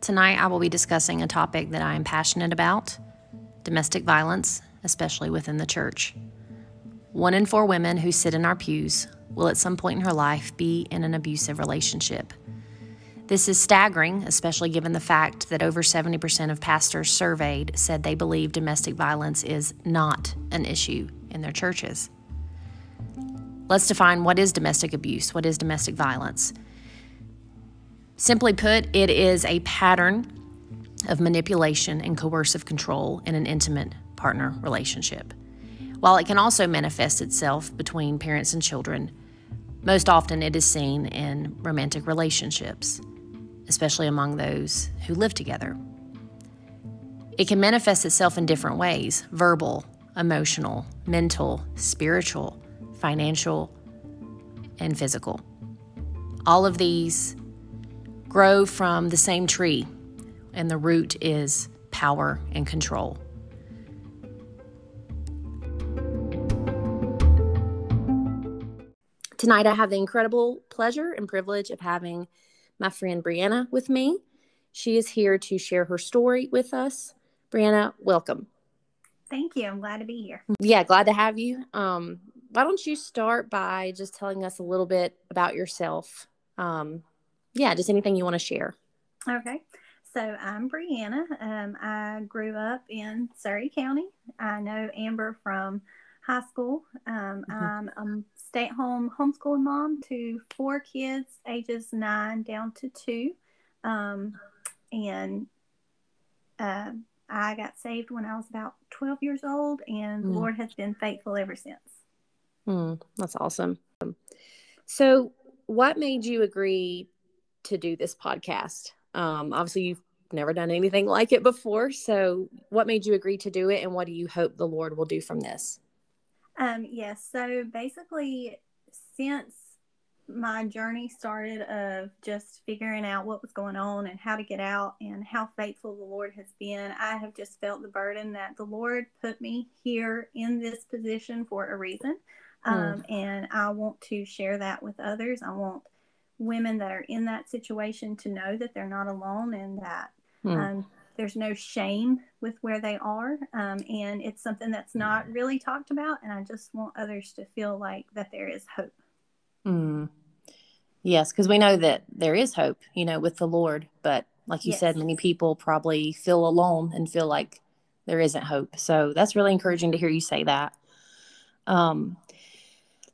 Tonight, I will be discussing a topic that I am passionate about domestic violence, especially within the church. One in four women who sit in our pews will at some point in her life be in an abusive relationship. This is staggering, especially given the fact that over 70% of pastors surveyed said they believe domestic violence is not an issue in their churches. Let's define what is domestic abuse, what is domestic violence. Simply put, it is a pattern of manipulation and coercive control in an intimate partner relationship. While it can also manifest itself between parents and children, most often it is seen in romantic relationships, especially among those who live together. It can manifest itself in different ways verbal, emotional, mental, spiritual, financial, and physical. All of these grow from the same tree, and the root is power and control. Tonight, I have the incredible pleasure and privilege of having my friend Brianna with me. She is here to share her story with us. Brianna, welcome. Thank you. I'm glad to be here. Yeah, glad to have you. Um, why don't you start by just telling us a little bit about yourself um, yeah, just anything you want to share. Okay. So I'm Brianna. Um, I grew up in Surry County. I know Amber from high school. Um, mm-hmm. I'm a stay at home homeschooling mom to four kids, ages nine down to two. Um, and uh, I got saved when I was about 12 years old, and mm. the Lord has been faithful ever since. Mm, that's awesome. So, what made you agree to do this podcast. Um, obviously, you've never done anything like it before. So, what made you agree to do it, and what do you hope the Lord will do from this? Um, yes. So, basically, since my journey started of just figuring out what was going on and how to get out and how faithful the Lord has been, I have just felt the burden that the Lord put me here in this position for a reason. Hmm. Um, and I want to share that with others. I want women that are in that situation to know that they're not alone and that hmm. um, there's no shame with where they are. Um, and it's something that's not really talked about. And I just want others to feel like that there is hope. Hmm. Yes, because we know that there is hope, you know, with the Lord. But like you yes. said, many people probably feel alone and feel like there isn't hope. So that's really encouraging to hear you say that. Um,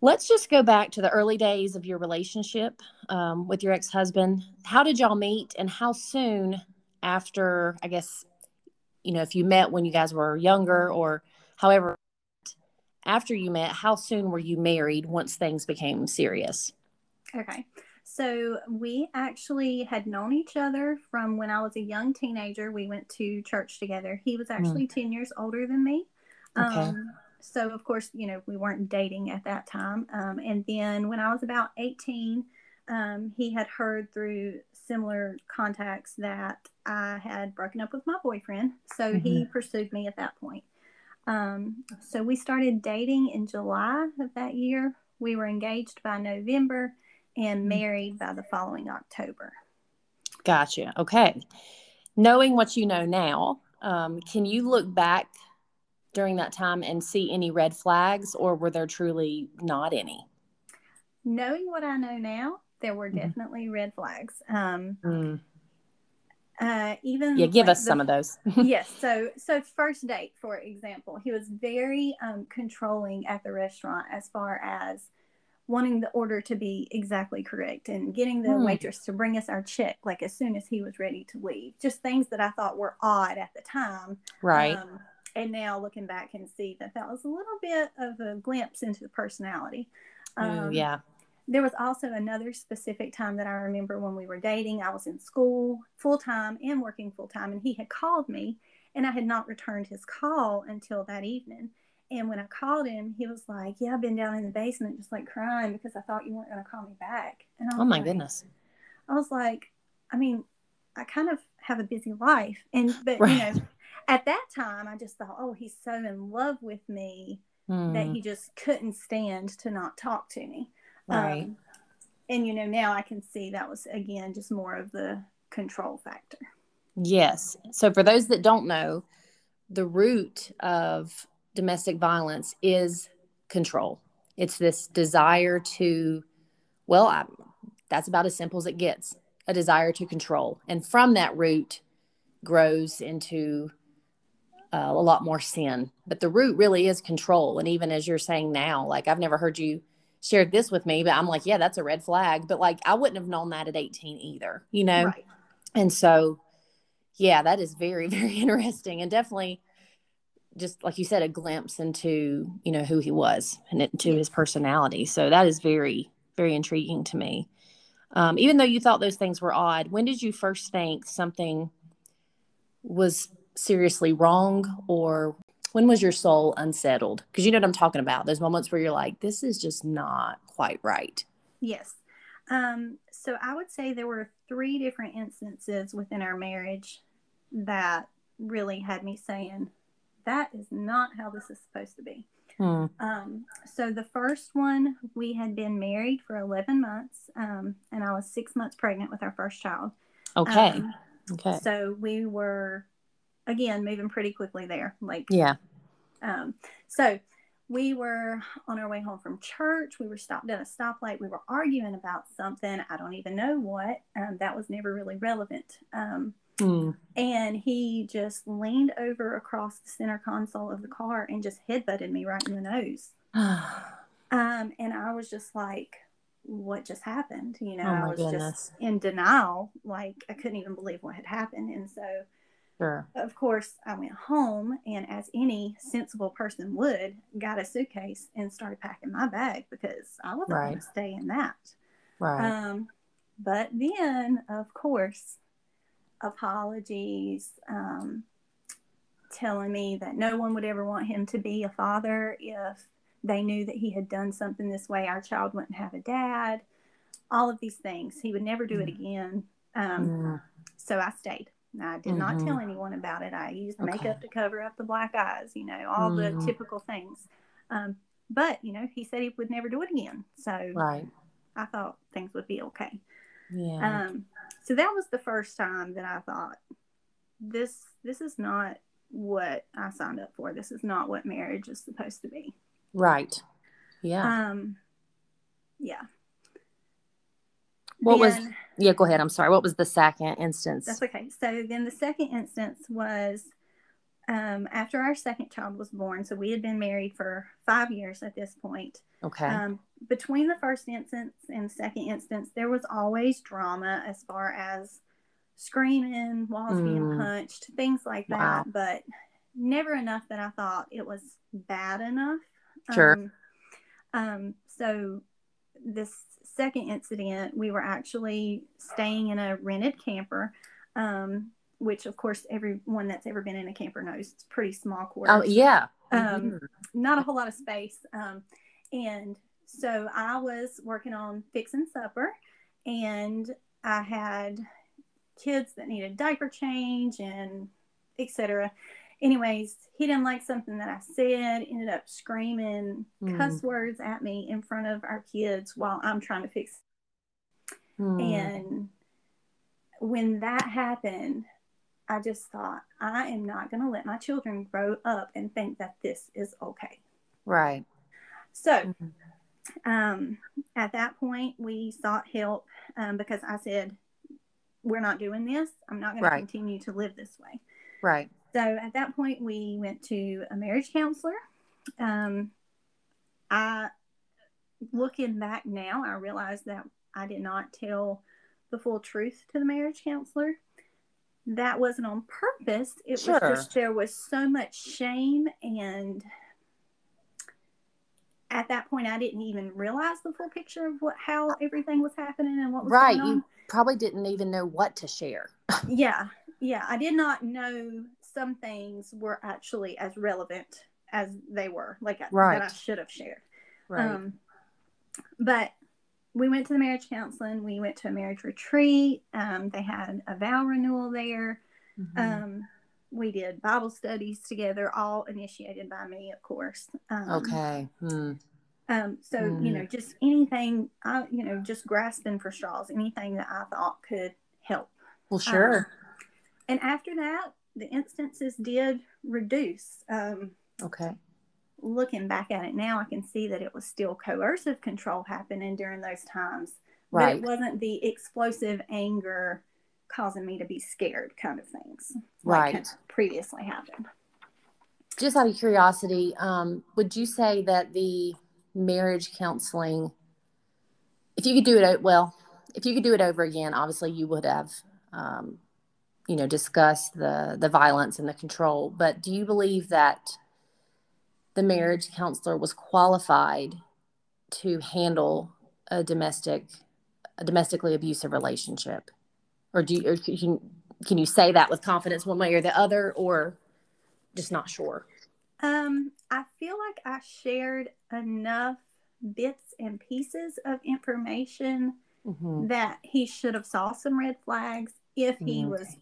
Let's just go back to the early days of your relationship um, with your ex husband. How did y'all meet, and how soon after, I guess, you know, if you met when you guys were younger or however, after you met, how soon were you married once things became serious? Okay. So we actually had known each other from when I was a young teenager. We went to church together. He was hmm. actually mm. 10 years older than me. Okay. Um, so of course you know we weren't dating at that time um, and then when i was about 18 um, he had heard through similar contacts that i had broken up with my boyfriend so mm-hmm. he pursued me at that point. Um, so we started dating in july of that year. We were engaged by november and mm-hmm. married by the following october. Gotcha. Okay. Knowing what you know now um, can you look back during that time and see any red flags, or were there truly not any? Knowing what I know now, there were mm-hmm. definitely mm-hmm. red flags. Um, mm. uh, even yeah, give like us the, some of those. yes. So, so first date, for example, he was very um, controlling at the restaurant as far as wanting the order to be exactly correct and getting the mm. waitress to bring us our check like as soon as he was ready to leave. Just things that I thought were odd at the time. Right. Um, and now looking back can see that that was a little bit of a glimpse into the personality. Um, Ooh, yeah. There was also another specific time that I remember when we were dating. I was in school full time and working full time, and he had called me, and I had not returned his call until that evening. And when I called him, he was like, "Yeah, I've been down in the basement, just like crying because I thought you weren't going to call me back." And I oh my like, goodness, I was like, I mean, I kind of have a busy life, and but right. you know, at that time, I just thought, oh, he's so in love with me mm. that he just couldn't stand to not talk to me. Right. Um, and, you know, now I can see that was, again, just more of the control factor. Yes. So, for those that don't know, the root of domestic violence is control. It's this desire to, well, I, that's about as simple as it gets a desire to control. And from that root grows into uh, a lot more sin. But the root really is control. And even as you're saying now, like I've never heard you shared this with me, but I'm like, yeah, that's a red flag. But like I wouldn't have known that at 18 either, you know? Right. And so, yeah, that is very, very interesting and definitely just like you said, a glimpse into, you know, who he was and into his personality. So that is very, very intriguing to me. Um, even though you thought those things were odd, when did you first think something was seriously wrong or when was your soul unsettled? Because you know what I'm talking about. Those moments where you're like, this is just not quite right. Yes. Um, so I would say there were three different instances within our marriage that really had me saying, that is not how this is supposed to be. Hmm. Um, so the first one, we had been married for 11 months, um, and I was six months pregnant with our first child. Okay. Um, okay. So we were, again, moving pretty quickly there. Like, yeah. Um, so we were on our way home from church. We were stopped at a stoplight. We were arguing about something. I don't even know what. Um, that was never really relevant. Um, Mm. And he just leaned over across the center console of the car and just headbutted me right in the nose. um, and I was just like, what just happened? You know, oh I was goodness. just in denial. Like, I couldn't even believe what had happened. And so, sure. of course, I went home and, as any sensible person would, got a suitcase and started packing my bag because I wasn't right. going to stay in that. Right. Um, but then, of course, apologies, um, telling me that no one would ever want him to be a father if they knew that he had done something this way. Our child wouldn't have a dad. All of these things. He would never do it mm. again. Um, mm. So I stayed. I did mm-hmm. not tell mm-hmm. anyone about it. I used okay. makeup to cover up the black eyes, you know, all mm. the mm-hmm. typical things. Um, but, you know, he said he would never do it again. So right. I thought things would be okay. Yeah. Um, so that was the first time that I thought this this is not what I signed up for. This is not what marriage is supposed to be. Right. Yeah. Um yeah. What then, was yeah, go ahead. I'm sorry. What was the second instance? That's okay. So then the second instance was um, after our second child was born. So we had been married for five years at this point. Okay. Um, between the first instance and second instance, there was always drama as far as screaming, walls mm. being punched, things like that. Wow. But never enough that I thought it was bad enough. Sure. Um, um, so this second incident, we were actually staying in a rented camper. Um, which of course everyone that's ever been in a camper knows it's pretty small quarters. Oh yeah. Um, mm-hmm. Not a whole lot of space. Um, and so I was working on fixing supper, and I had kids that needed diaper change and etc. Anyways, he didn't like something that I said, ended up screaming mm. cuss words at me in front of our kids while I'm trying to fix. Mm. And when that happened, I just thought, I am not going to let my children grow up and think that this is okay. Right. So, mm-hmm. um, at that point, we sought help um, because I said, we're not doing this. I'm not going right. to continue to live this way. Right. So, at that point, we went to a marriage counselor. Um, I, looking back now, I realized that I did not tell the full truth to the marriage counselor that wasn't on purpose. It sure. was just there was so much shame and at that point I didn't even realize the full picture of what how everything was happening and what was right. You probably didn't even know what to share. yeah. Yeah. I did not know some things were actually as relevant as they were, like right. that I should have shared. Right. Um, but we went to the marriage counseling. We went to a marriage retreat. Um, they had a vow renewal there. Mm-hmm. Um, we did Bible studies together, all initiated by me, of course. Um, okay. Hmm. Um, so you know, mm-hmm. just anything, I you know, just grasping for straws, anything that I thought could help. Well, sure. Um, and after that, the instances did reduce. Um, Okay. looking back at it now, I can see that it was still coercive control happening during those times. But Right. it wasn't the explosive anger causing me to be scared kind of things. Right. had previously happened. Just out of curiosity, um, would you say that the marriage counseling, if you could do it, well, if you could do it over again, obviously you would have, um, you know, discuss the the violence and the control. But do you believe that the marriage counselor was qualified to handle a domestic, a domestically abusive relationship, or do you, or can you, can you say that with confidence one way or the other, or just not sure? Um, I feel like I shared enough bits and pieces of information Mm-hmm. that he should have saw some red flags if he Mhm. was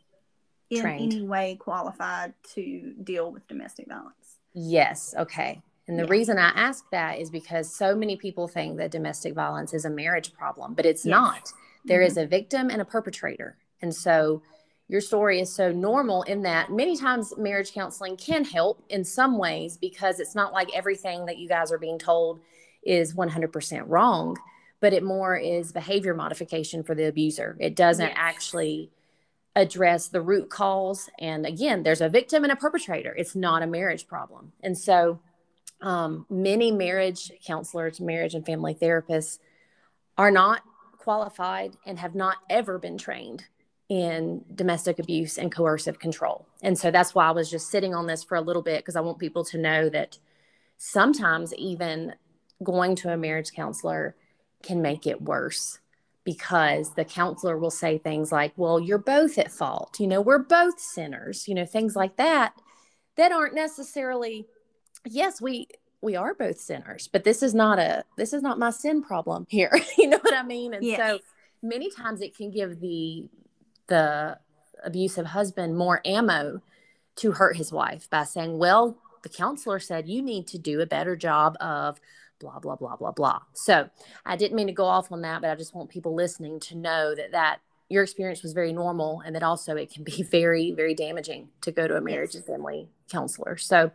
in Trained. any way qualified to deal with domestic violence. Yes. Okay. And the Yeah. reason I ask that is because so many people think that domestic violence is a marriage problem, but it's Yes. not. There Mhm. is a victim and a perpetrator. And so your story is so normal in that many times marriage counseling can help in some ways because it's not like everything that you guys are being told is 100% wrong, but it more is behavior modification for the abuser. It doesn't Yes. actually address the root cause. And again, there's a victim and a perpetrator. It's not a marriage problem. And so, um, many marriage counselors, marriage and family therapists are not qualified and have not ever been trained in domestic abuse and coercive control. And so that's why I was just sitting on this for a little bit because I want people to know that sometimes even going to a marriage counselor can make it worse because the counselor will say things like, well, you're both at fault. You know, we're both sinners, you know, things like that that aren't necessarily, yes, we, we are both sinners, but this is not a, this is not my sin problem here. you know what I mean? And Yes. so many times it can give the, the abusive husband more ammo to hurt his wife by saying, well, the counselor said you need to do a better job of blah blah blah blah blah. So i didn't mean to go off on that but i just want people listening to know that that your experience was very normal and that also it can be very very damaging to go to a marriage and family counselor. So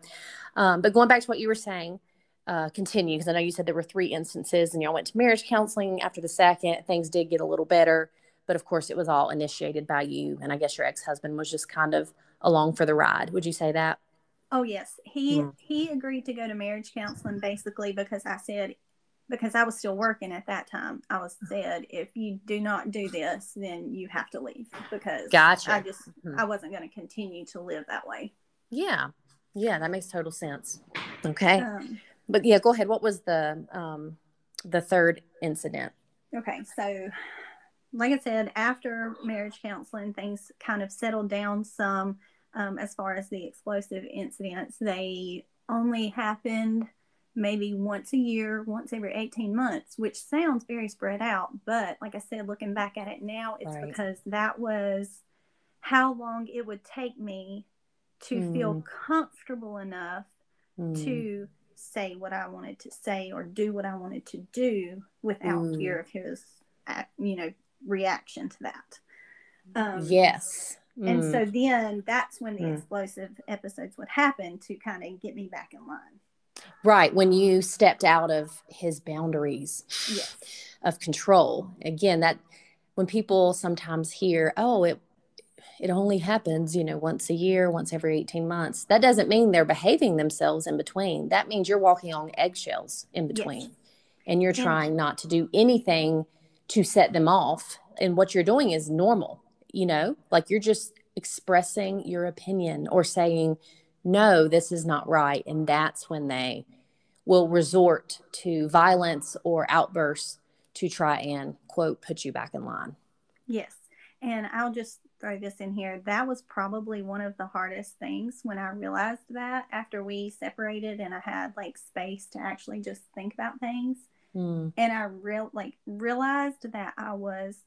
um, but going back to what you were saying uh, continue because i know you said there were three instances and y'all went to marriage counseling after the second things did get a little better. But of course it was all initiated by you and i guess your ex-husband was just kind of along for the ride. Would you say that Oh yes, he Mm. he agreed to go to marriage counseling basically because I said because I was still working at that time. I was said if you do not do this, then you have to leave because Gotcha. I just Mhm. I wasn't going to continue to live that way. Yeah. Yeah, that makes total sense. Okay. Um, But yeah, go ahead. What was the um the third incident? okay, so like I said, after marriage counseling, things kind of settled down some um, as far as the explosive incidents. They only happened maybe once a year, once every 18 months, which sounds very spread out. But like I said, looking back at it now, it's Right. because that was how long it would take me to feel Mm. comfortable enough Mm, to say what I wanted to say or do what I wanted to do without Mm. fear of his, uh, you know, reaction to that. Um, yes. And Mm, so then that's when the Mm. explosive episodes would happen to kind of get me back in line. right when you stepped out of his boundaries Yes. of control. Again, that when people sometimes hear, "Oh, it it only happens, you know, once a year, once every 18 months." That doesn't mean they're behaving themselves in between. That means you're walking on eggshells in between. Yes. and you're And- trying not to do anything to set them off and what you're doing is normal you know like you're just expressing your opinion or saying no this is not right and that's when they will resort to violence or outbursts to try and quote put you back in line Yes. And I'll just throw this in here. That was probably one of the hardest things when I realized that after we separated and I had like space to actually just think about things. Mm, And I real like realized that I was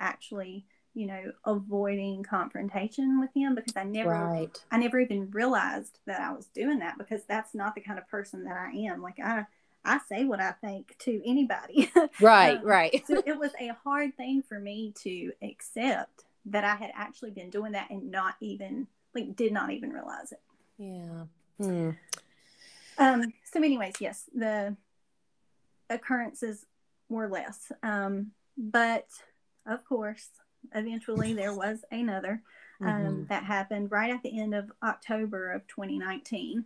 actually, you know, avoiding confrontation with him because I never right I never even realized that I was doing that because that's not the kind of person that I am. Like I I say what I think to anybody. right Um, right so it was a hard thing for me to accept that I had actually been doing that and not even like did not even realize it. Yeah. Hmm. Um, so, anyways, yes, the occurrences were less. Um, but of course, eventually there was another um, mm-hmm. that happened right at the end of October of 2019.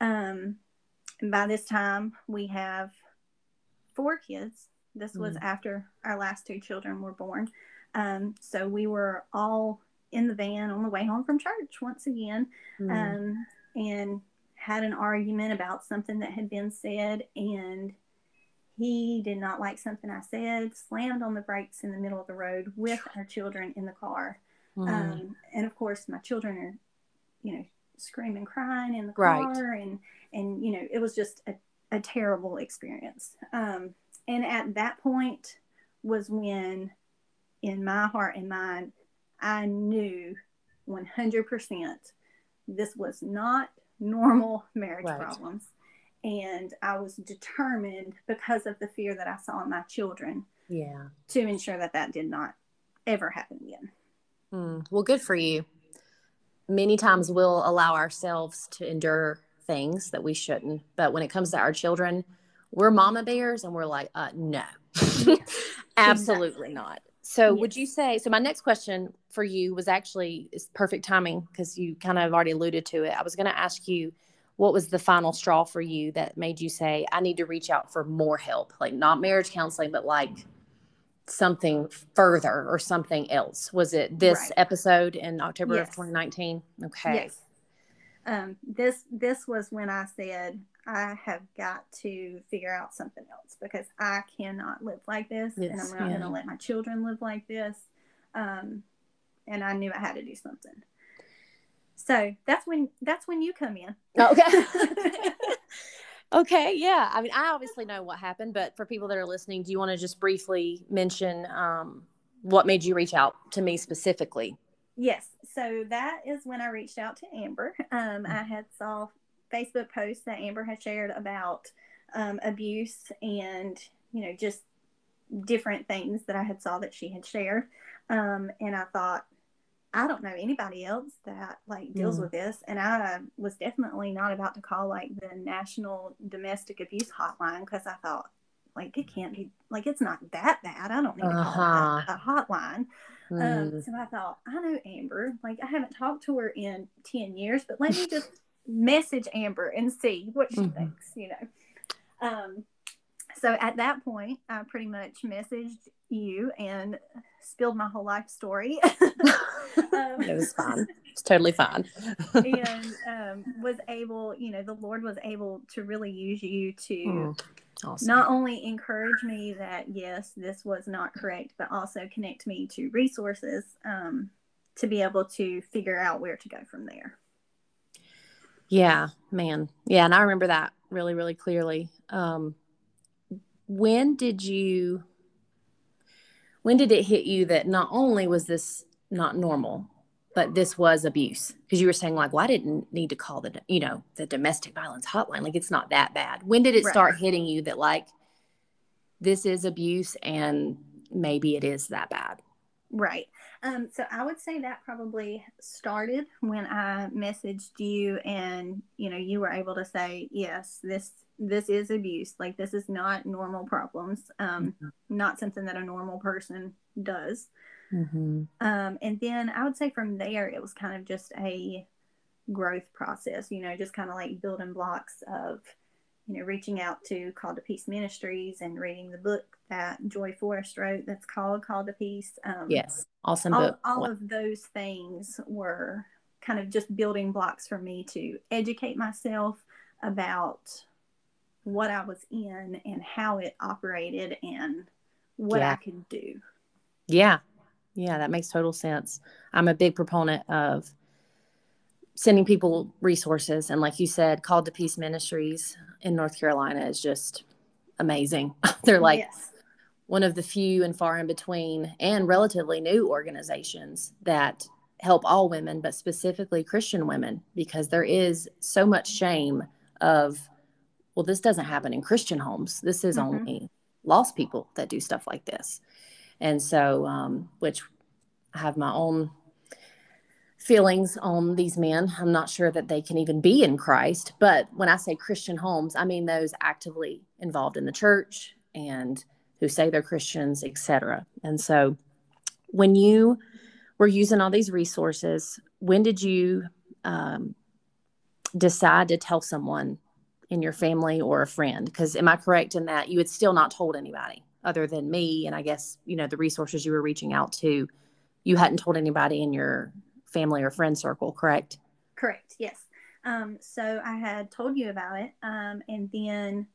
Um, and by this time, we have four kids. This was mm-hmm. after our last two children were born. Um, so we were all in the van on the way home from church once again mm-hmm. um, and had an argument about something that had been said. And he did not like something I said, slammed on the brakes in the middle of the road with our children in the car. Mm. Um, and of course, my children are, you know, screaming, crying in the car, and and you know, it was just a, a terrible experience. Um, and at that point was when, in my heart and mind, I knew 100% this was not normal marriage right. problems. And I was determined because of the fear that I saw in my children. Yeah. To ensure that that did not ever happen again. Mm, well, good for you. Many times we'll allow ourselves to endure things that we shouldn't, but when it comes to our children, we're mama bears and we're like, uh, no, absolutely exactly. not. So, yes. would you say? So, my next question for you was actually is perfect timing because you kind of already alluded to it. I was going to ask you, what was the final straw for you that made you say, I need to reach out for more help, like not marriage counseling, but like something further or something else? Was it this right. episode in October yes. of 2019? Okay. Yes. Um, this this was when I said I have got to figure out something else because I cannot live like this, and I'm not yeah. going to let my children live like this. Um, and I knew I had to do something. So that's when that's when you come in. Okay. Okay, yeah. I mean, I obviously know what happened, but for people that are listening, do you want to just briefly mention um, what made you reach out to me specifically? Yes. So that is when I reached out to Amber. Um, I had saw Facebook posts that Amber had shared about um, abuse and you know just different things that I had saw that she had shared, um, and I thought I don't know anybody else that like deals mm. with this, and I was definitely not about to call like the National Domestic Abuse Hotline because I thought like it can't be like it's not that bad. I don't need to uh-huh. a hotline. Um, mm. Um, so I thought I know Amber. Like I haven't talked to her in ten years, but let me just message Amber and see what she mm-hmm. thinks. You know. Um, so at that point, I pretty much messaged you and spilled my whole life story. um, it was fine. It's totally fine. and um, was able, you know, the Lord was able to really use you to mm, awesome. not only encourage me that, yes, this was not correct, but also connect me to resources um, to be able to figure out where to go from there. Yeah, man. Yeah. And I remember that really, really clearly. Um, when did you when did it hit you that not only was this not normal but this was abuse? Because you were saying like well i didn't need to call the you know the domestic violence hotline. Like it's not that bad. When did it right. start hitting you that like this is abuse and maybe it is that bad? Right um, so i would say that probably started when i messaged you and you know you were able to say yes this this is abuse. Like this is not normal problems. Um, mm-hmm. not something that a normal person does. Mm-hmm. Um, and then I would say from there it was kind of just a growth process. You know, just kind of like building blocks of you know reaching out to Called to Peace Ministries and reading the book that Joy Forrest wrote that's called Called to Peace. Um, yes, awesome all, book. All of those things were kind of just building blocks for me to educate myself about what I was in and how it operated and what yeah. I could do. Yeah. Yeah, that makes total sense. I'm a big proponent of sending people resources. And like you said, Called to Peace Ministries in North Carolina is just amazing. They're like yes. one of the few and far in between and relatively new organizations that help all women, but specifically Christian women, because there is so much shame of well, this doesn't happen in Christian homes. This is mm-hmm. only lost people that do stuff like this. And so, um, which have my own feelings on these men. I'm not sure that they can even be in Christ. But when I say Christian homes, I mean those actively involved in the church and who say they're Christians, etc. And so when you were using all these resources, when did you um, decide to tell someone in your family or a friend? Because am I correct in that you had still not told anybody other than me and I guess, you know, the resources you were reaching out to, you hadn't told anybody in your family or friend circle, correct? Correct. Yes. Um, so I had told you about it. Um, and then,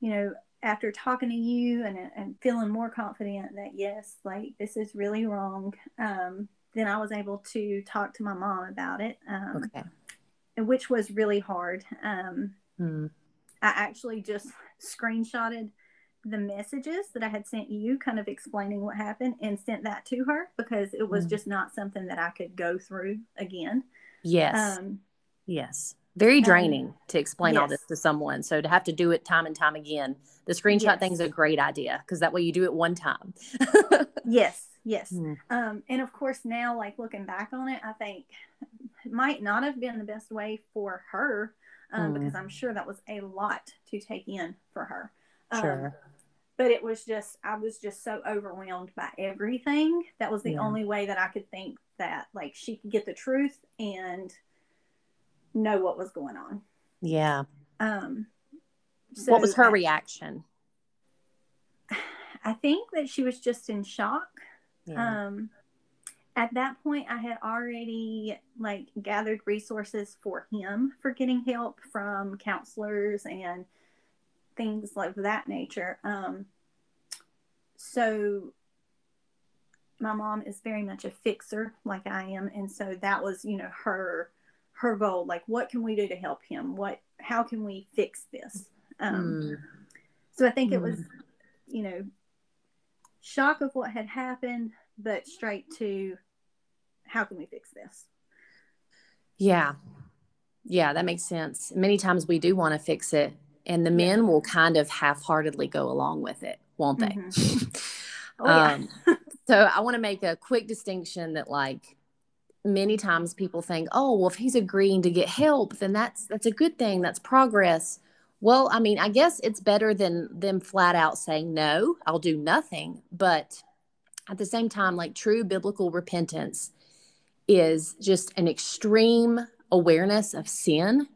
you know, after talking to you and, and feeling more confident that yes, like this is really wrong, um, then I was able to talk to my mom about it. Um, okay. Which was really hard. Um, hmm. I actually just screenshotted the messages that I had sent you, kind of explaining what happened, and sent that to her because it was mm. just not something that I could go through again. Yes. Um, yes. Very um, draining um, to explain yes. all this to someone. So to have to do it time and time again, the screenshot yes. thing is a great idea because that way you do it one time. yes. Yes. Mm. Um, and of course, now, like looking back on it, I think it might not have been the best way for her um, mm. because I'm sure that was a lot to take in for her. Um, sure but it was just I was just so overwhelmed by everything. That was the yeah. only way that I could think that like she could get the truth and know what was going on. Yeah. Um so what was her I, reaction? I think that she was just in shock. Yeah. Um at that point I had already like gathered resources for him for getting help from counselors and things like that nature. Um, so my mom is very much a fixer like I am. And so that was, you know, her, her goal. Like, what can we do to help him? What, how can we fix this? Um, mm. So I think mm. it was, you know, shock of what had happened, but straight to how can we fix this? Yeah. Yeah, that makes sense. Many times we do want to fix it and the men will kind of half-heartedly go along with it won't they mm-hmm. oh, yeah. um, so i want to make a quick distinction that like many times people think oh well if he's agreeing to get help then that's that's a good thing that's progress well i mean i guess it's better than them flat out saying no i'll do nothing but at the same time like true biblical repentance is just an extreme awareness of sin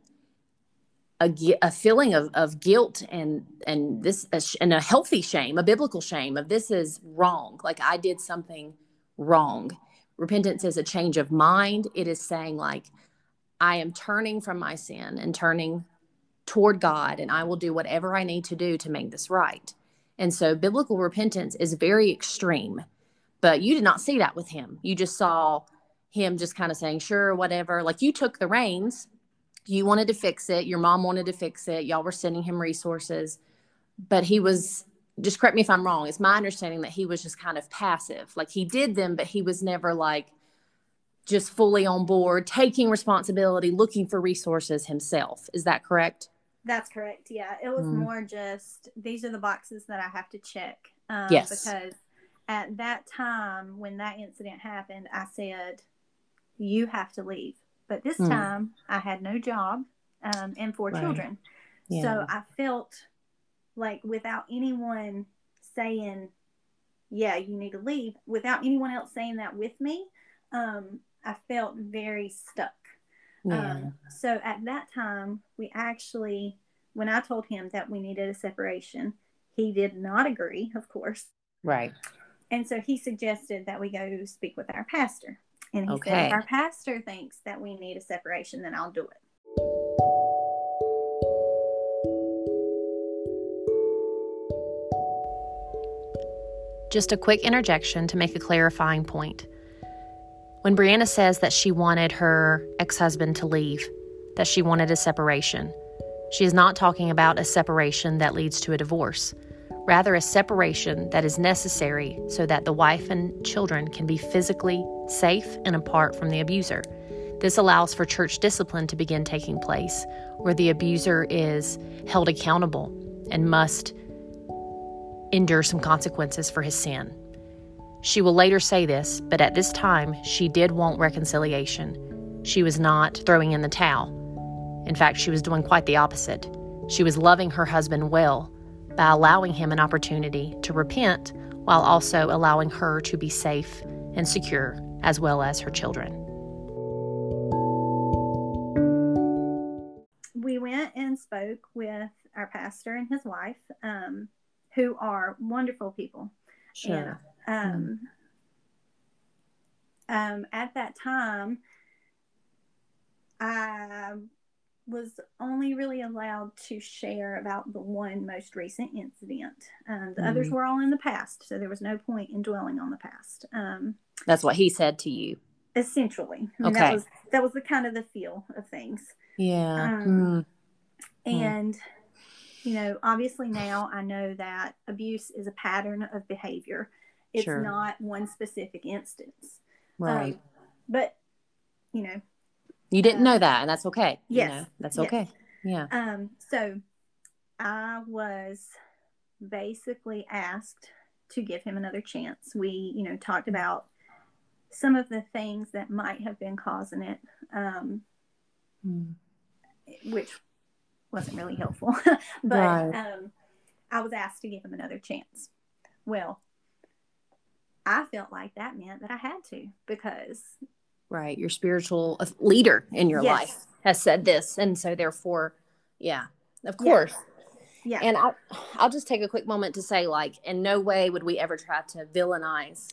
a, a feeling of, of guilt and and this and a healthy shame a biblical shame of this is wrong. Like i did something wrong. Repentance is a change of mind. It is saying like i am turning from my sin and turning toward god and i will do whatever i need to do to make this right. And so biblical repentance is very extreme but you did not see that with him. You just saw him just kind of saying sure whatever. Like you took the reins you wanted to fix it. Your mom wanted to fix it. Y'all were sending him resources. But he was just correct me if i'm wrong it's my understanding that he was just kind of passive. Like he did them but he was never like just fully on board taking responsibility looking for resources himself. Is that correct? That's correct yeah. It was mm. more just these are the boxes that i have to check um, yes. because at that time when that incident happened i said you have to leave but this mm. time I had no job um, and four right. children. Yeah. So I felt like without anyone saying, yeah, you need to leave, without anyone else saying that with me, um, I felt very stuck. Yeah. Um, so at that time, we actually, when I told him that we needed a separation, he did not agree, of course. Right. And so he suggested that we go speak with our pastor. And he okay. said, if our pastor thinks that we need a separation, then I'll do it. Just a quick interjection to make a clarifying point. When Brianna says that she wanted her ex husband to leave, that she wanted a separation, she is not talking about a separation that leads to a divorce rather, a separation that is necessary so that the wife and children can be physically safe and apart from the abuser. This allows for church discipline to begin taking place, where the abuser is held accountable and must endure some consequences for his sin. She will later say this, but at this time, she did want reconciliation. She was not throwing in the towel. In fact, she was doing quite the opposite. She was loving her husband well by allowing him an opportunity to repent while also allowing her to be safe and secure, as well as her children. We went and spoke with our pastor and his wife, um, who are wonderful people. Sure. And, um, um, at that time, I was only really allowed to share about the one most recent incident. Um, the mm-hmm. others were all in the past, so there was no point in dwelling on the past. Um, That's what he said to you. Essentially, I mean, okay. That was that was the kind of the feel of things. Yeah. Um, mm. And you know, obviously now I know that abuse is a pattern of behavior. It's sure. not one specific instance. Right. Um, but you know, you didn't know that, and that's okay. Yes. You know, that's okay. Yes. Yeah. Um, so I was basically asked to give him another chance. We, you know, talked about some of the things that might have been causing it, um, mm. which wasn't really helpful. but right. um, I was asked to give him another chance. Well, I felt like that meant that I had to because right your spiritual leader in your yes. life has said this and so therefore yeah of course yeah. yeah and I, i'll just take a quick moment to say like in no way would we ever try to villainize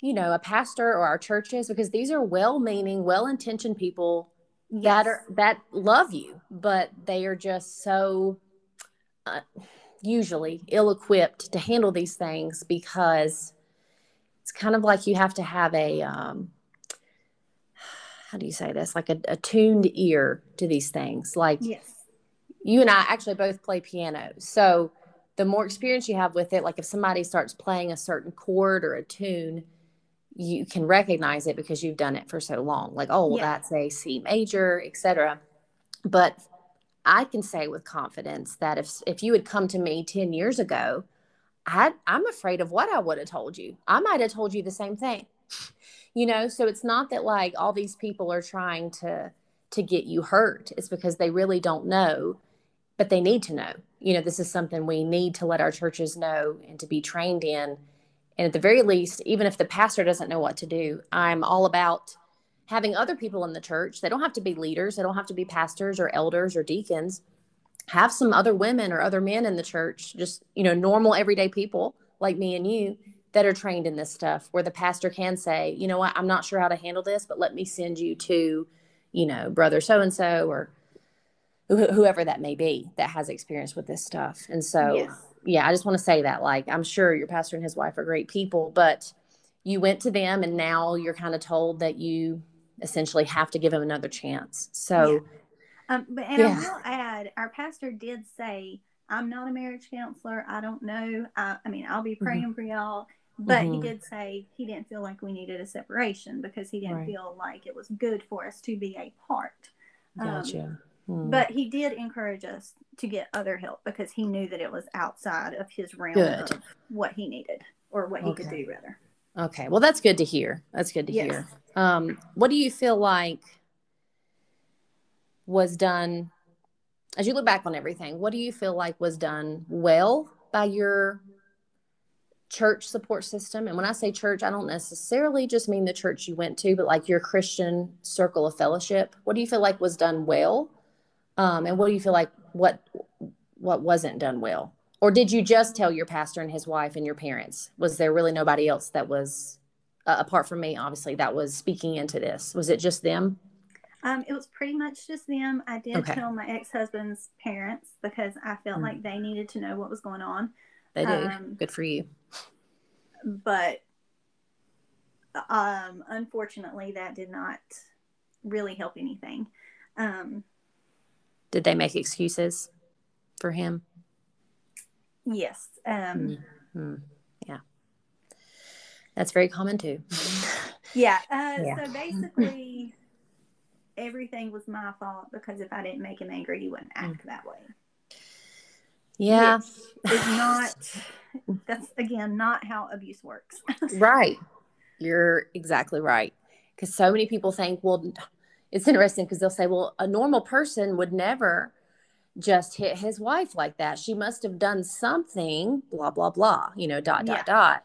you know a pastor or our churches because these are well-meaning well-intentioned people yes. that are that love you but they are just so uh, usually ill-equipped to handle these things because it's kind of like you have to have a um, how do you say this? Like a, a tuned ear to these things. Like yes. you and i actually both play piano. So the more experience you have with it like if somebody starts playing a certain chord or a tune you can recognize it because you've done it for so long. Like oh well yeah. that's a c major etc but i can say with confidence that if if you had come to me 10 years ago I, i'm afraid of what i would have told you. I might have told you the same thing you know so it's not that like all these people are trying to to get you hurt. It's because they really don't know but they need to know. You know this is something we need to let our churches know and to be trained in. And at the very least even if the pastor doesn't know what to do i'm all about having other people in the church. They don't have to be leaders. They don't have to be pastors or elders or deacons. Have some other women or other men in the church just you know normal everyday people like me and you that are trained in this stuff where the pastor can say, you know what, I'm not sure how to handle this, but let me send you to, you know, brother so and so or wh- whoever that may be that has experience with this stuff. And so, yes. yeah, I just want to say that like I'm sure your pastor and his wife are great people, but you went to them and now you're kind of told that you essentially have to give them another chance. So, yeah. Um, but, and yeah. I will add, our pastor did say, I'm not a marriage counselor. I don't know. I, I mean, I'll be mm-hmm. praying mm-hmm. for y'all but mm-hmm. he did say he didn't feel like we needed a separation because he didn't right. feel like it was good for us to be apart. Gotcha. Um, But he did encourage us to get other help because he knew that it was outside of his realm good. of what he needed or what he okay. could do rather. Okay. Well, that's good to hear. That's good to yes. hear. Um, what do you feel like was done as you look back on everything? What do you feel like was done well by your church support system. And when I say church, I don't necessarily just mean the church you went to, but like your Christian circle of fellowship. What do you feel like was done well? Um, and what do you feel like what what wasn't done well? Or did you just tell your pastor and his wife and your parents? Was there really nobody else that was uh, apart from me, obviously, that was speaking into this? Was it just them? Um, it was pretty much just them. I did okay. tell my ex husband's parents because I felt mm. like they needed to know what was going on. They do. Um, Good for you but um, unfortunately, that did not really help anything. Um, did they make excuses for him? Yes. Um, mm-hmm. Yeah. That's very common too. yeah, uh, yeah. So basically, everything was my fault because if I didn't make him angry, he wouldn't act mm. that way. Yeah. Is not, that's again, not how abuse works. right. You're exactly right. Because so many people think, well, it's interesting because they'll say, well, a normal person would never just hit his wife like that. She must have done something, blah, blah, blah, you know, dot, dot, yeah. dot.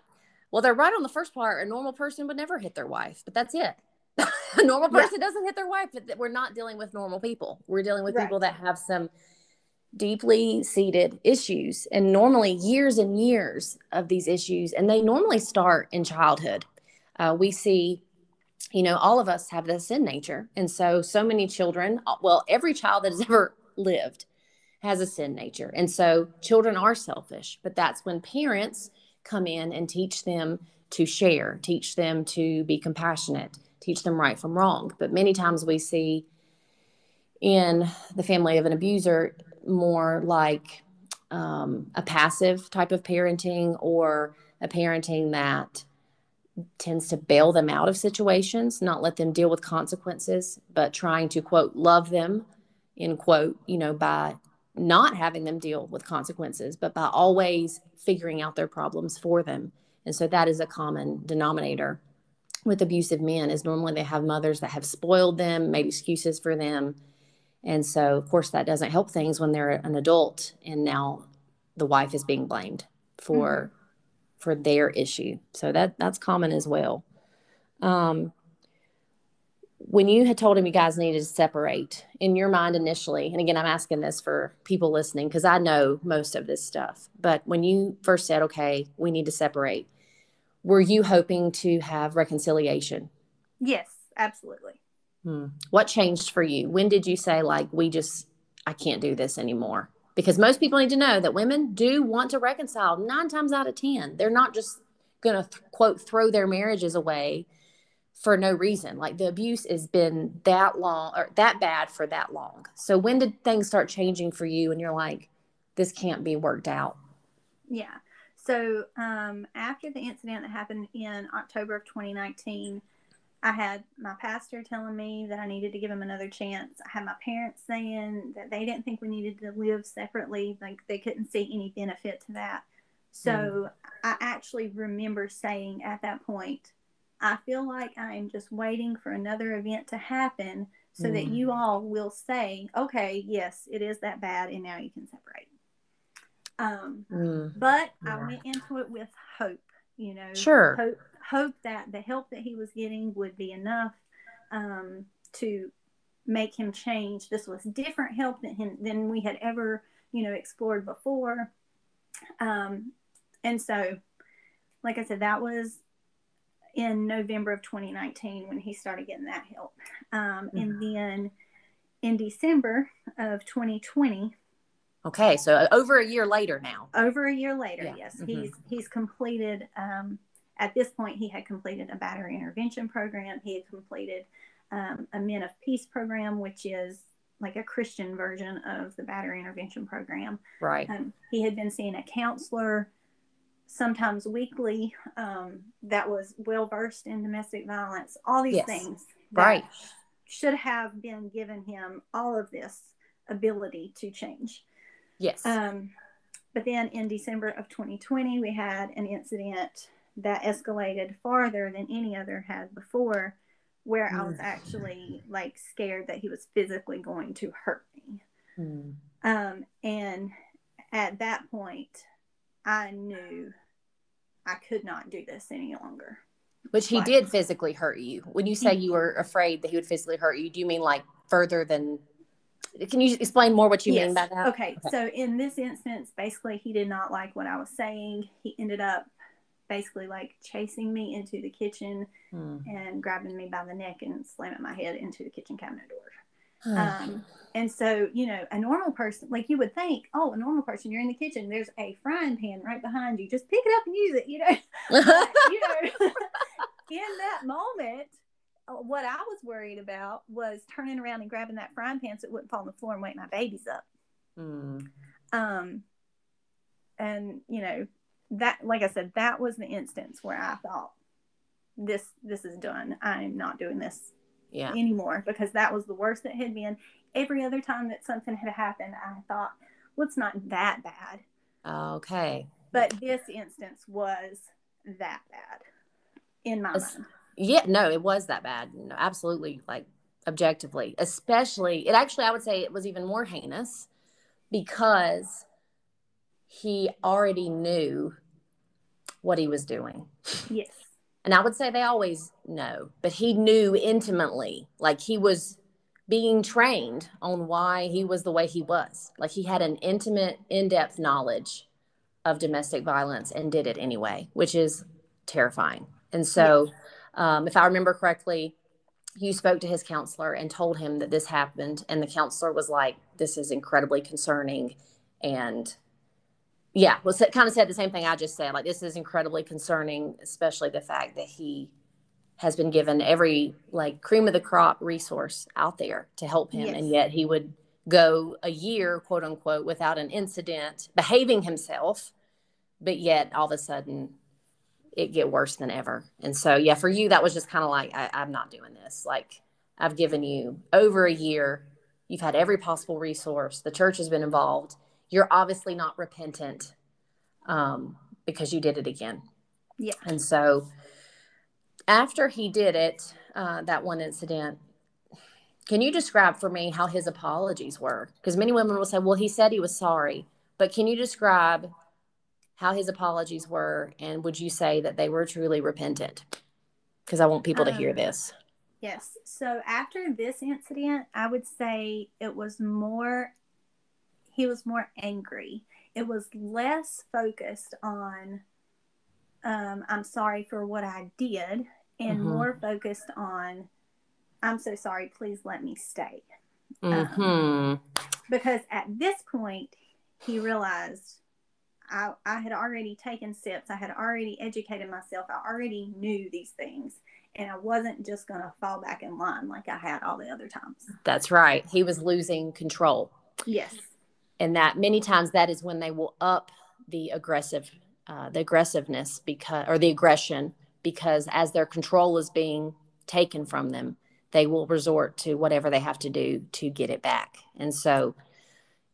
Well, they're right on the first part. A normal person would never hit their wife, but that's it. a normal person yeah. doesn't hit their wife, but we're not dealing with normal people. We're dealing with right. people that have some deeply seated issues and normally years and years of these issues. And they normally start in childhood. Uh, we see you know, all of us have this in nature. And so, so many children, well, every child that has ever lived has a sin nature. And so children are selfish, but that's when parents come in and teach them to share, teach them to be compassionate, teach them right from wrong. But many times we see in the family of an abuser more like um, a passive type of parenting or a parenting that tends to bail them out of situations, not let them deal with consequences, but trying to quote, love them, in quote, you know, by not having them deal with consequences, but by always figuring out their problems for them. And so that is a common denominator with abusive men is normally they have mothers that have spoiled them, made excuses for them. And so of course that doesn't help things when they're an adult and now the wife is being blamed for mm-hmm. for their issue. So that that's common as well. Um, when you had told him you guys needed to separate in your mind initially, and again, I'm asking this for people listening because I know most of this stuff, but when you first said, okay, we need to separate, were you hoping to have reconciliation? Yes, absolutely. Hmm. What changed for you? When did you say, like, we just, I can't do this anymore? Because most people need to know that women do want to reconcile nine times out of 10. They're not just going to, th- quote, throw their marriages away for no reason. Like the abuse has been that long or that bad for that long. So when did things start changing for you and you're like, this can't be worked out? Yeah. So um, after the incident that happened in October of 2019, I had my pastor telling me that I needed to give him another chance. I had my parents saying that they didn't think we needed to live separately, like they couldn't see any benefit to that. So mm. I actually remember saying at that point, I feel like I'm just waiting for another event to happen so mm. that you all will say, okay, yes, it is that bad, and now you can separate. Um, mm. But yeah. I went into it with hope, you know, sure, hope, hope that the help that he was getting would be enough um, to make him change. This was different help than him, than we had ever, you know, explored before. Um, and so, like I said, that was in November of 2019 when he started getting that help. Um, mm-hmm. And then in December of 2020. Okay, so over a year later now. Over a year later, yeah. yes, mm-hmm. he's he's completed. Um, at this point, he had completed a battery intervention program. He had completed um, a Men of Peace program, which is like a Christian version of the battery intervention program. Right. Um, he had been seeing a counselor sometimes weekly, um, that was well versed in domestic violence, all these yes. things. Right. Should have been given him all of this ability to change. Yes. Um, but then in December of 2020, we had an incident that escalated farther than any other had before, where mm. I was mm. actually like scared that he was physically going to hurt me. Mm. Um, and at that point, I knew I could not do this any longer. Which he did physically hurt you. When you say you were afraid that he would physically hurt you, do you mean like further than? Can you explain more what you yes. mean by that? Okay. okay. So in this instance, basically, he did not like what I was saying. He ended up basically like chasing me into the kitchen hmm. and grabbing me by the neck and slamming my head into the kitchen cabinet door. Um, and so, you know, a normal person, like you would think, oh, a normal person, you're in the kitchen, there's a frying pan right behind you. Just pick it up and use it, you know. but, you know, in that moment, uh, what I was worried about was turning around and grabbing that frying pan so it wouldn't fall on the floor and wake my babies up. Mm. Um, and you know that, like I said, that was the instance where I thought, this this is done. I'm not doing this yeah. anymore because that was the worst that had been. Every other time that something had happened, I thought, well, it's not that bad. Okay. But this instance was that bad in my It's- mind. Yeah, no, it was that bad. No, absolutely, like objectively, especially it actually I would say it was even more heinous because he already knew what he was doing. Yes. And I would say they always know, but he knew intimately, like he was being trained on why he was the way he was. Like he had an intimate, in depth knowledge of domestic violence and did it anyway, which is terrifying. And so, um, if I remember correctly, you spoke to his counselor and told him that this happened. And the counselor was like, This is incredibly concerning. And yeah, well, kind of said the same thing I just said. Like, this is incredibly concerning, especially the fact that he has been given every like cream of the crop resource out there to help him, and yet he would go a year, quote unquote, without an incident, behaving himself, but yet all of a sudden it get worse than ever. And so, yeah, for you, that was just kind of like, I, I'm not doing this. Like, I've given you over a year. You've had every possible resource. The church has been involved. You're obviously not repentant um, because you did it again. Yeah. And so, after he did it, uh, that one incident, can you describe for me how his apologies were? Because many women will say, well, he said he was sorry. But can you describe how his apologies were? And would you say that they were truly repentant? Because I want people to hear Um, this. Yes. So after this incident, I would say it was more, he was more angry. It was less focused on, um, I'm sorry for what I did, and Mhm. more focused on, I'm so sorry, please let me stay. hmm Because at this point, he realized I, I had already taken steps, I had already educated myself, I already knew these things. And I wasn't just going to fall back in line like I had all the other times. That's right. He was losing control. Yes. And that many times that is when they will up the aggressive uh, the aggressiveness because or the aggression because as their control is being taken from them they will resort to whatever they have to do to get it back and so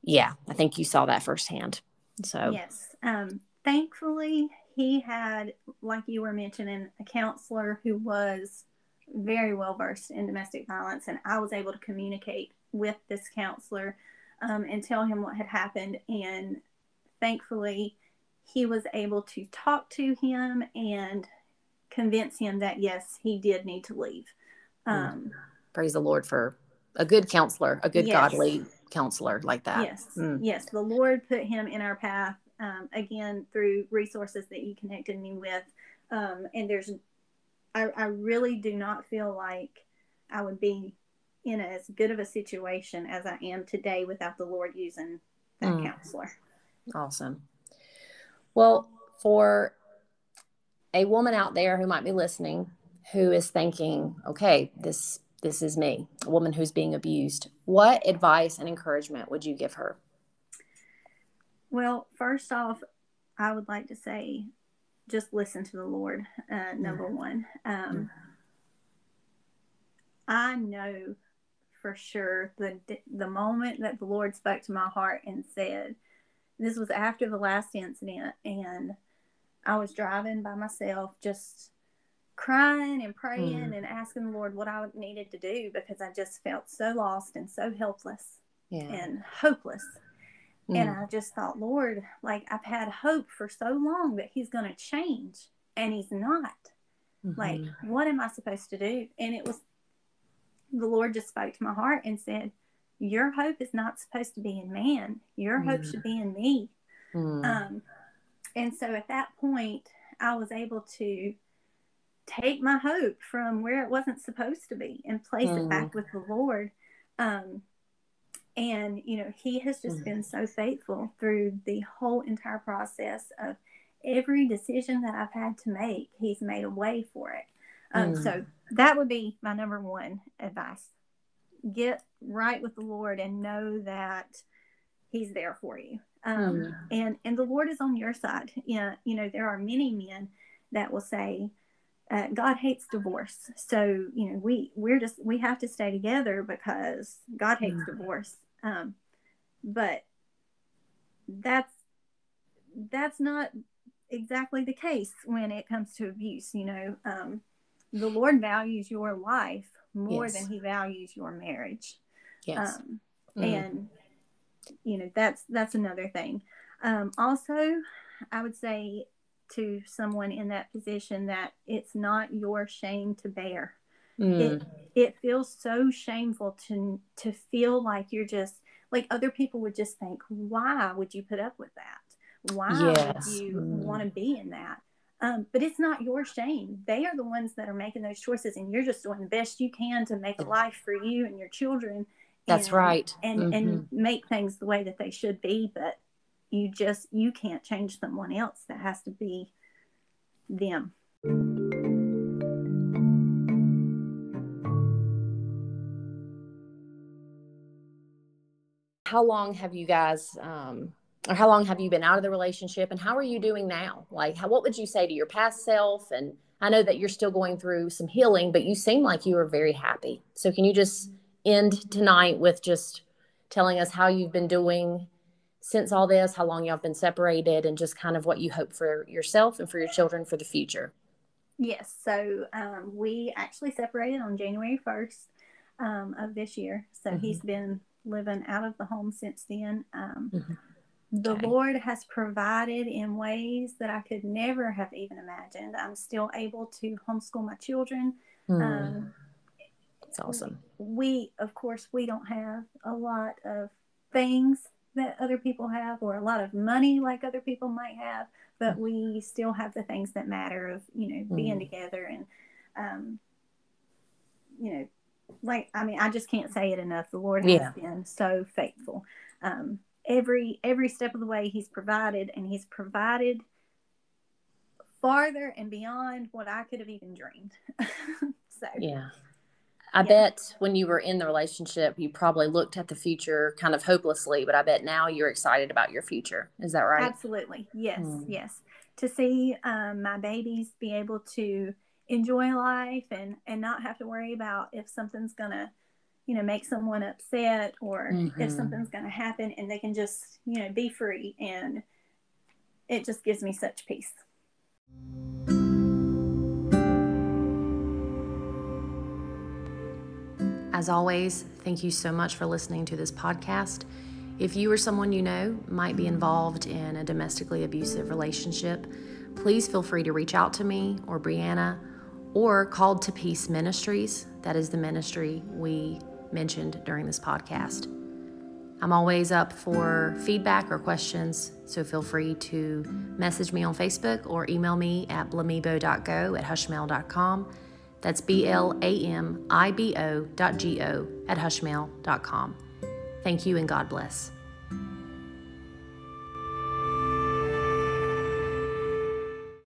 yeah i think you saw that firsthand so Yes. Um, thankfully, he had, like you were mentioning, a counselor who was very well versed in domestic violence, and I was able to communicate with this counselor um, and tell him what had happened. And thankfully, he was able to talk to him and convince him that yes, he did need to leave. Um, praise the lord for a good counselor a good Yes. godly counselor like that Yes, Mm. yes. The Lord put him in our path um, again through resources that you connected me with, um, and there's, I, I really do not feel like I would be in as good of a situation as I am today without the Lord using that Mm. counselor. Awesome. Well, for a woman out there who might be listening who is thinking, okay, this this is me, a woman who's being abused, what advice and encouragement would you give her? Well, first off, I would like to say, just listen to the Lord. Uh, number one, um, I know for sure the the moment that the Lord spoke to my heart and said, "This was after the last incident," and I was driving by myself, just crying and praying Mm. and asking the Lord what I needed to do because I just felt so lost and so helpless Yeah. and hopeless. And Mm. I just thought, Lord, like I've had hope for so long that he's going to change, and he's not. Like, Mhm. what am I supposed to do? And it was the Lord just spoke to my heart and said, Your hope is not supposed to be in man, your hope Mm. should be in me. Mm. Um, and so at that point, I was able to take my hope from where it wasn't supposed to be and place Mm. it back with the Lord. Um, and, you know, He has just Mm. been so faithful through the whole entire process of every decision that I've had to make. He's made a way for it. Um, Mm. So that would be my number one advice. Get right with the Lord and know that He's there for you. Um, Mm. and and the Lord is on your side. Yeah, you know there are many men that will say, uh, "God hates divorce," so you know we we're just we have to stay together because God hates Mm. divorce. Um, but that's that's not exactly the case when it comes to abuse. You know, um, the Lord values your life more yes. than He values your marriage. Yes. Um, mm. And you know that's that's another thing. Um, also, I would say to someone in that position that it's not your shame to bear. Mm. It it feels so shameful to to feel like you're just like other people would just think, why would you put up with that? Why yes. would you mm. want to be in that? Um, but it's not your shame. They are the ones that are making those choices, and you're just doing the best you can to make a life for you and your children. That's and, right. And mm-hmm. and make things the way that they should be. But you just you can't change someone else. That has to be them. How long have you guys um, or how long have you been out of the relationship and how are you doing now? Like how, what would you say to your past self? And i know that you're still going through some healing but you seem like you are very happy. So can you just end tonight with just telling us how you've been doing since all this how long y'all been separated and just kind of what you hope for yourself and for your children for the future? Yes. So um, we actually separated on january 1st um, of this year. So mm-hmm. he's been living out of the home since then. Um, mm-hmm the okay. Lord has provided in ways that I could never have even imagined. I'm still able to homeschool my children. Mm. Um, That's awesome. We, of course, we don't have a lot of things that other people have or a lot of money like other people might have, but mm. we still have the things that matter of, you know, being mm. together and, um, you know, like, I mean, I just can't say it enough. The Lord has yeah. been so faithful. Um, every every step of the way he's provided and he's provided farther and beyond what I could have even dreamed. so yeah. I yeah. bet when you were in the relationship, you probably looked at the future kind of hopelessly, but I bet now you're excited about your future. Is that right? Absolutely. Yes. Mm. Yes. To see um, my babies be able to enjoy life and, and not have to worry about if something's going to you know make someone upset or mm-hmm. if something's going to happen and they can just you know be free and it just gives me such peace. As always thank you so much for listening to this podcast. If you or someone you know might be involved in a domestically abusive relationship please feel free to reach out to me or brianna or called to peace ministries. That is the ministry we mentioned during this podcast. I'm always up for feedback or questions, so feel free to message me on Facebook or email me at blamibo.go at hushmail.com. That's B L A M I B O dot G O at hushmail.com. Thank you and God bless.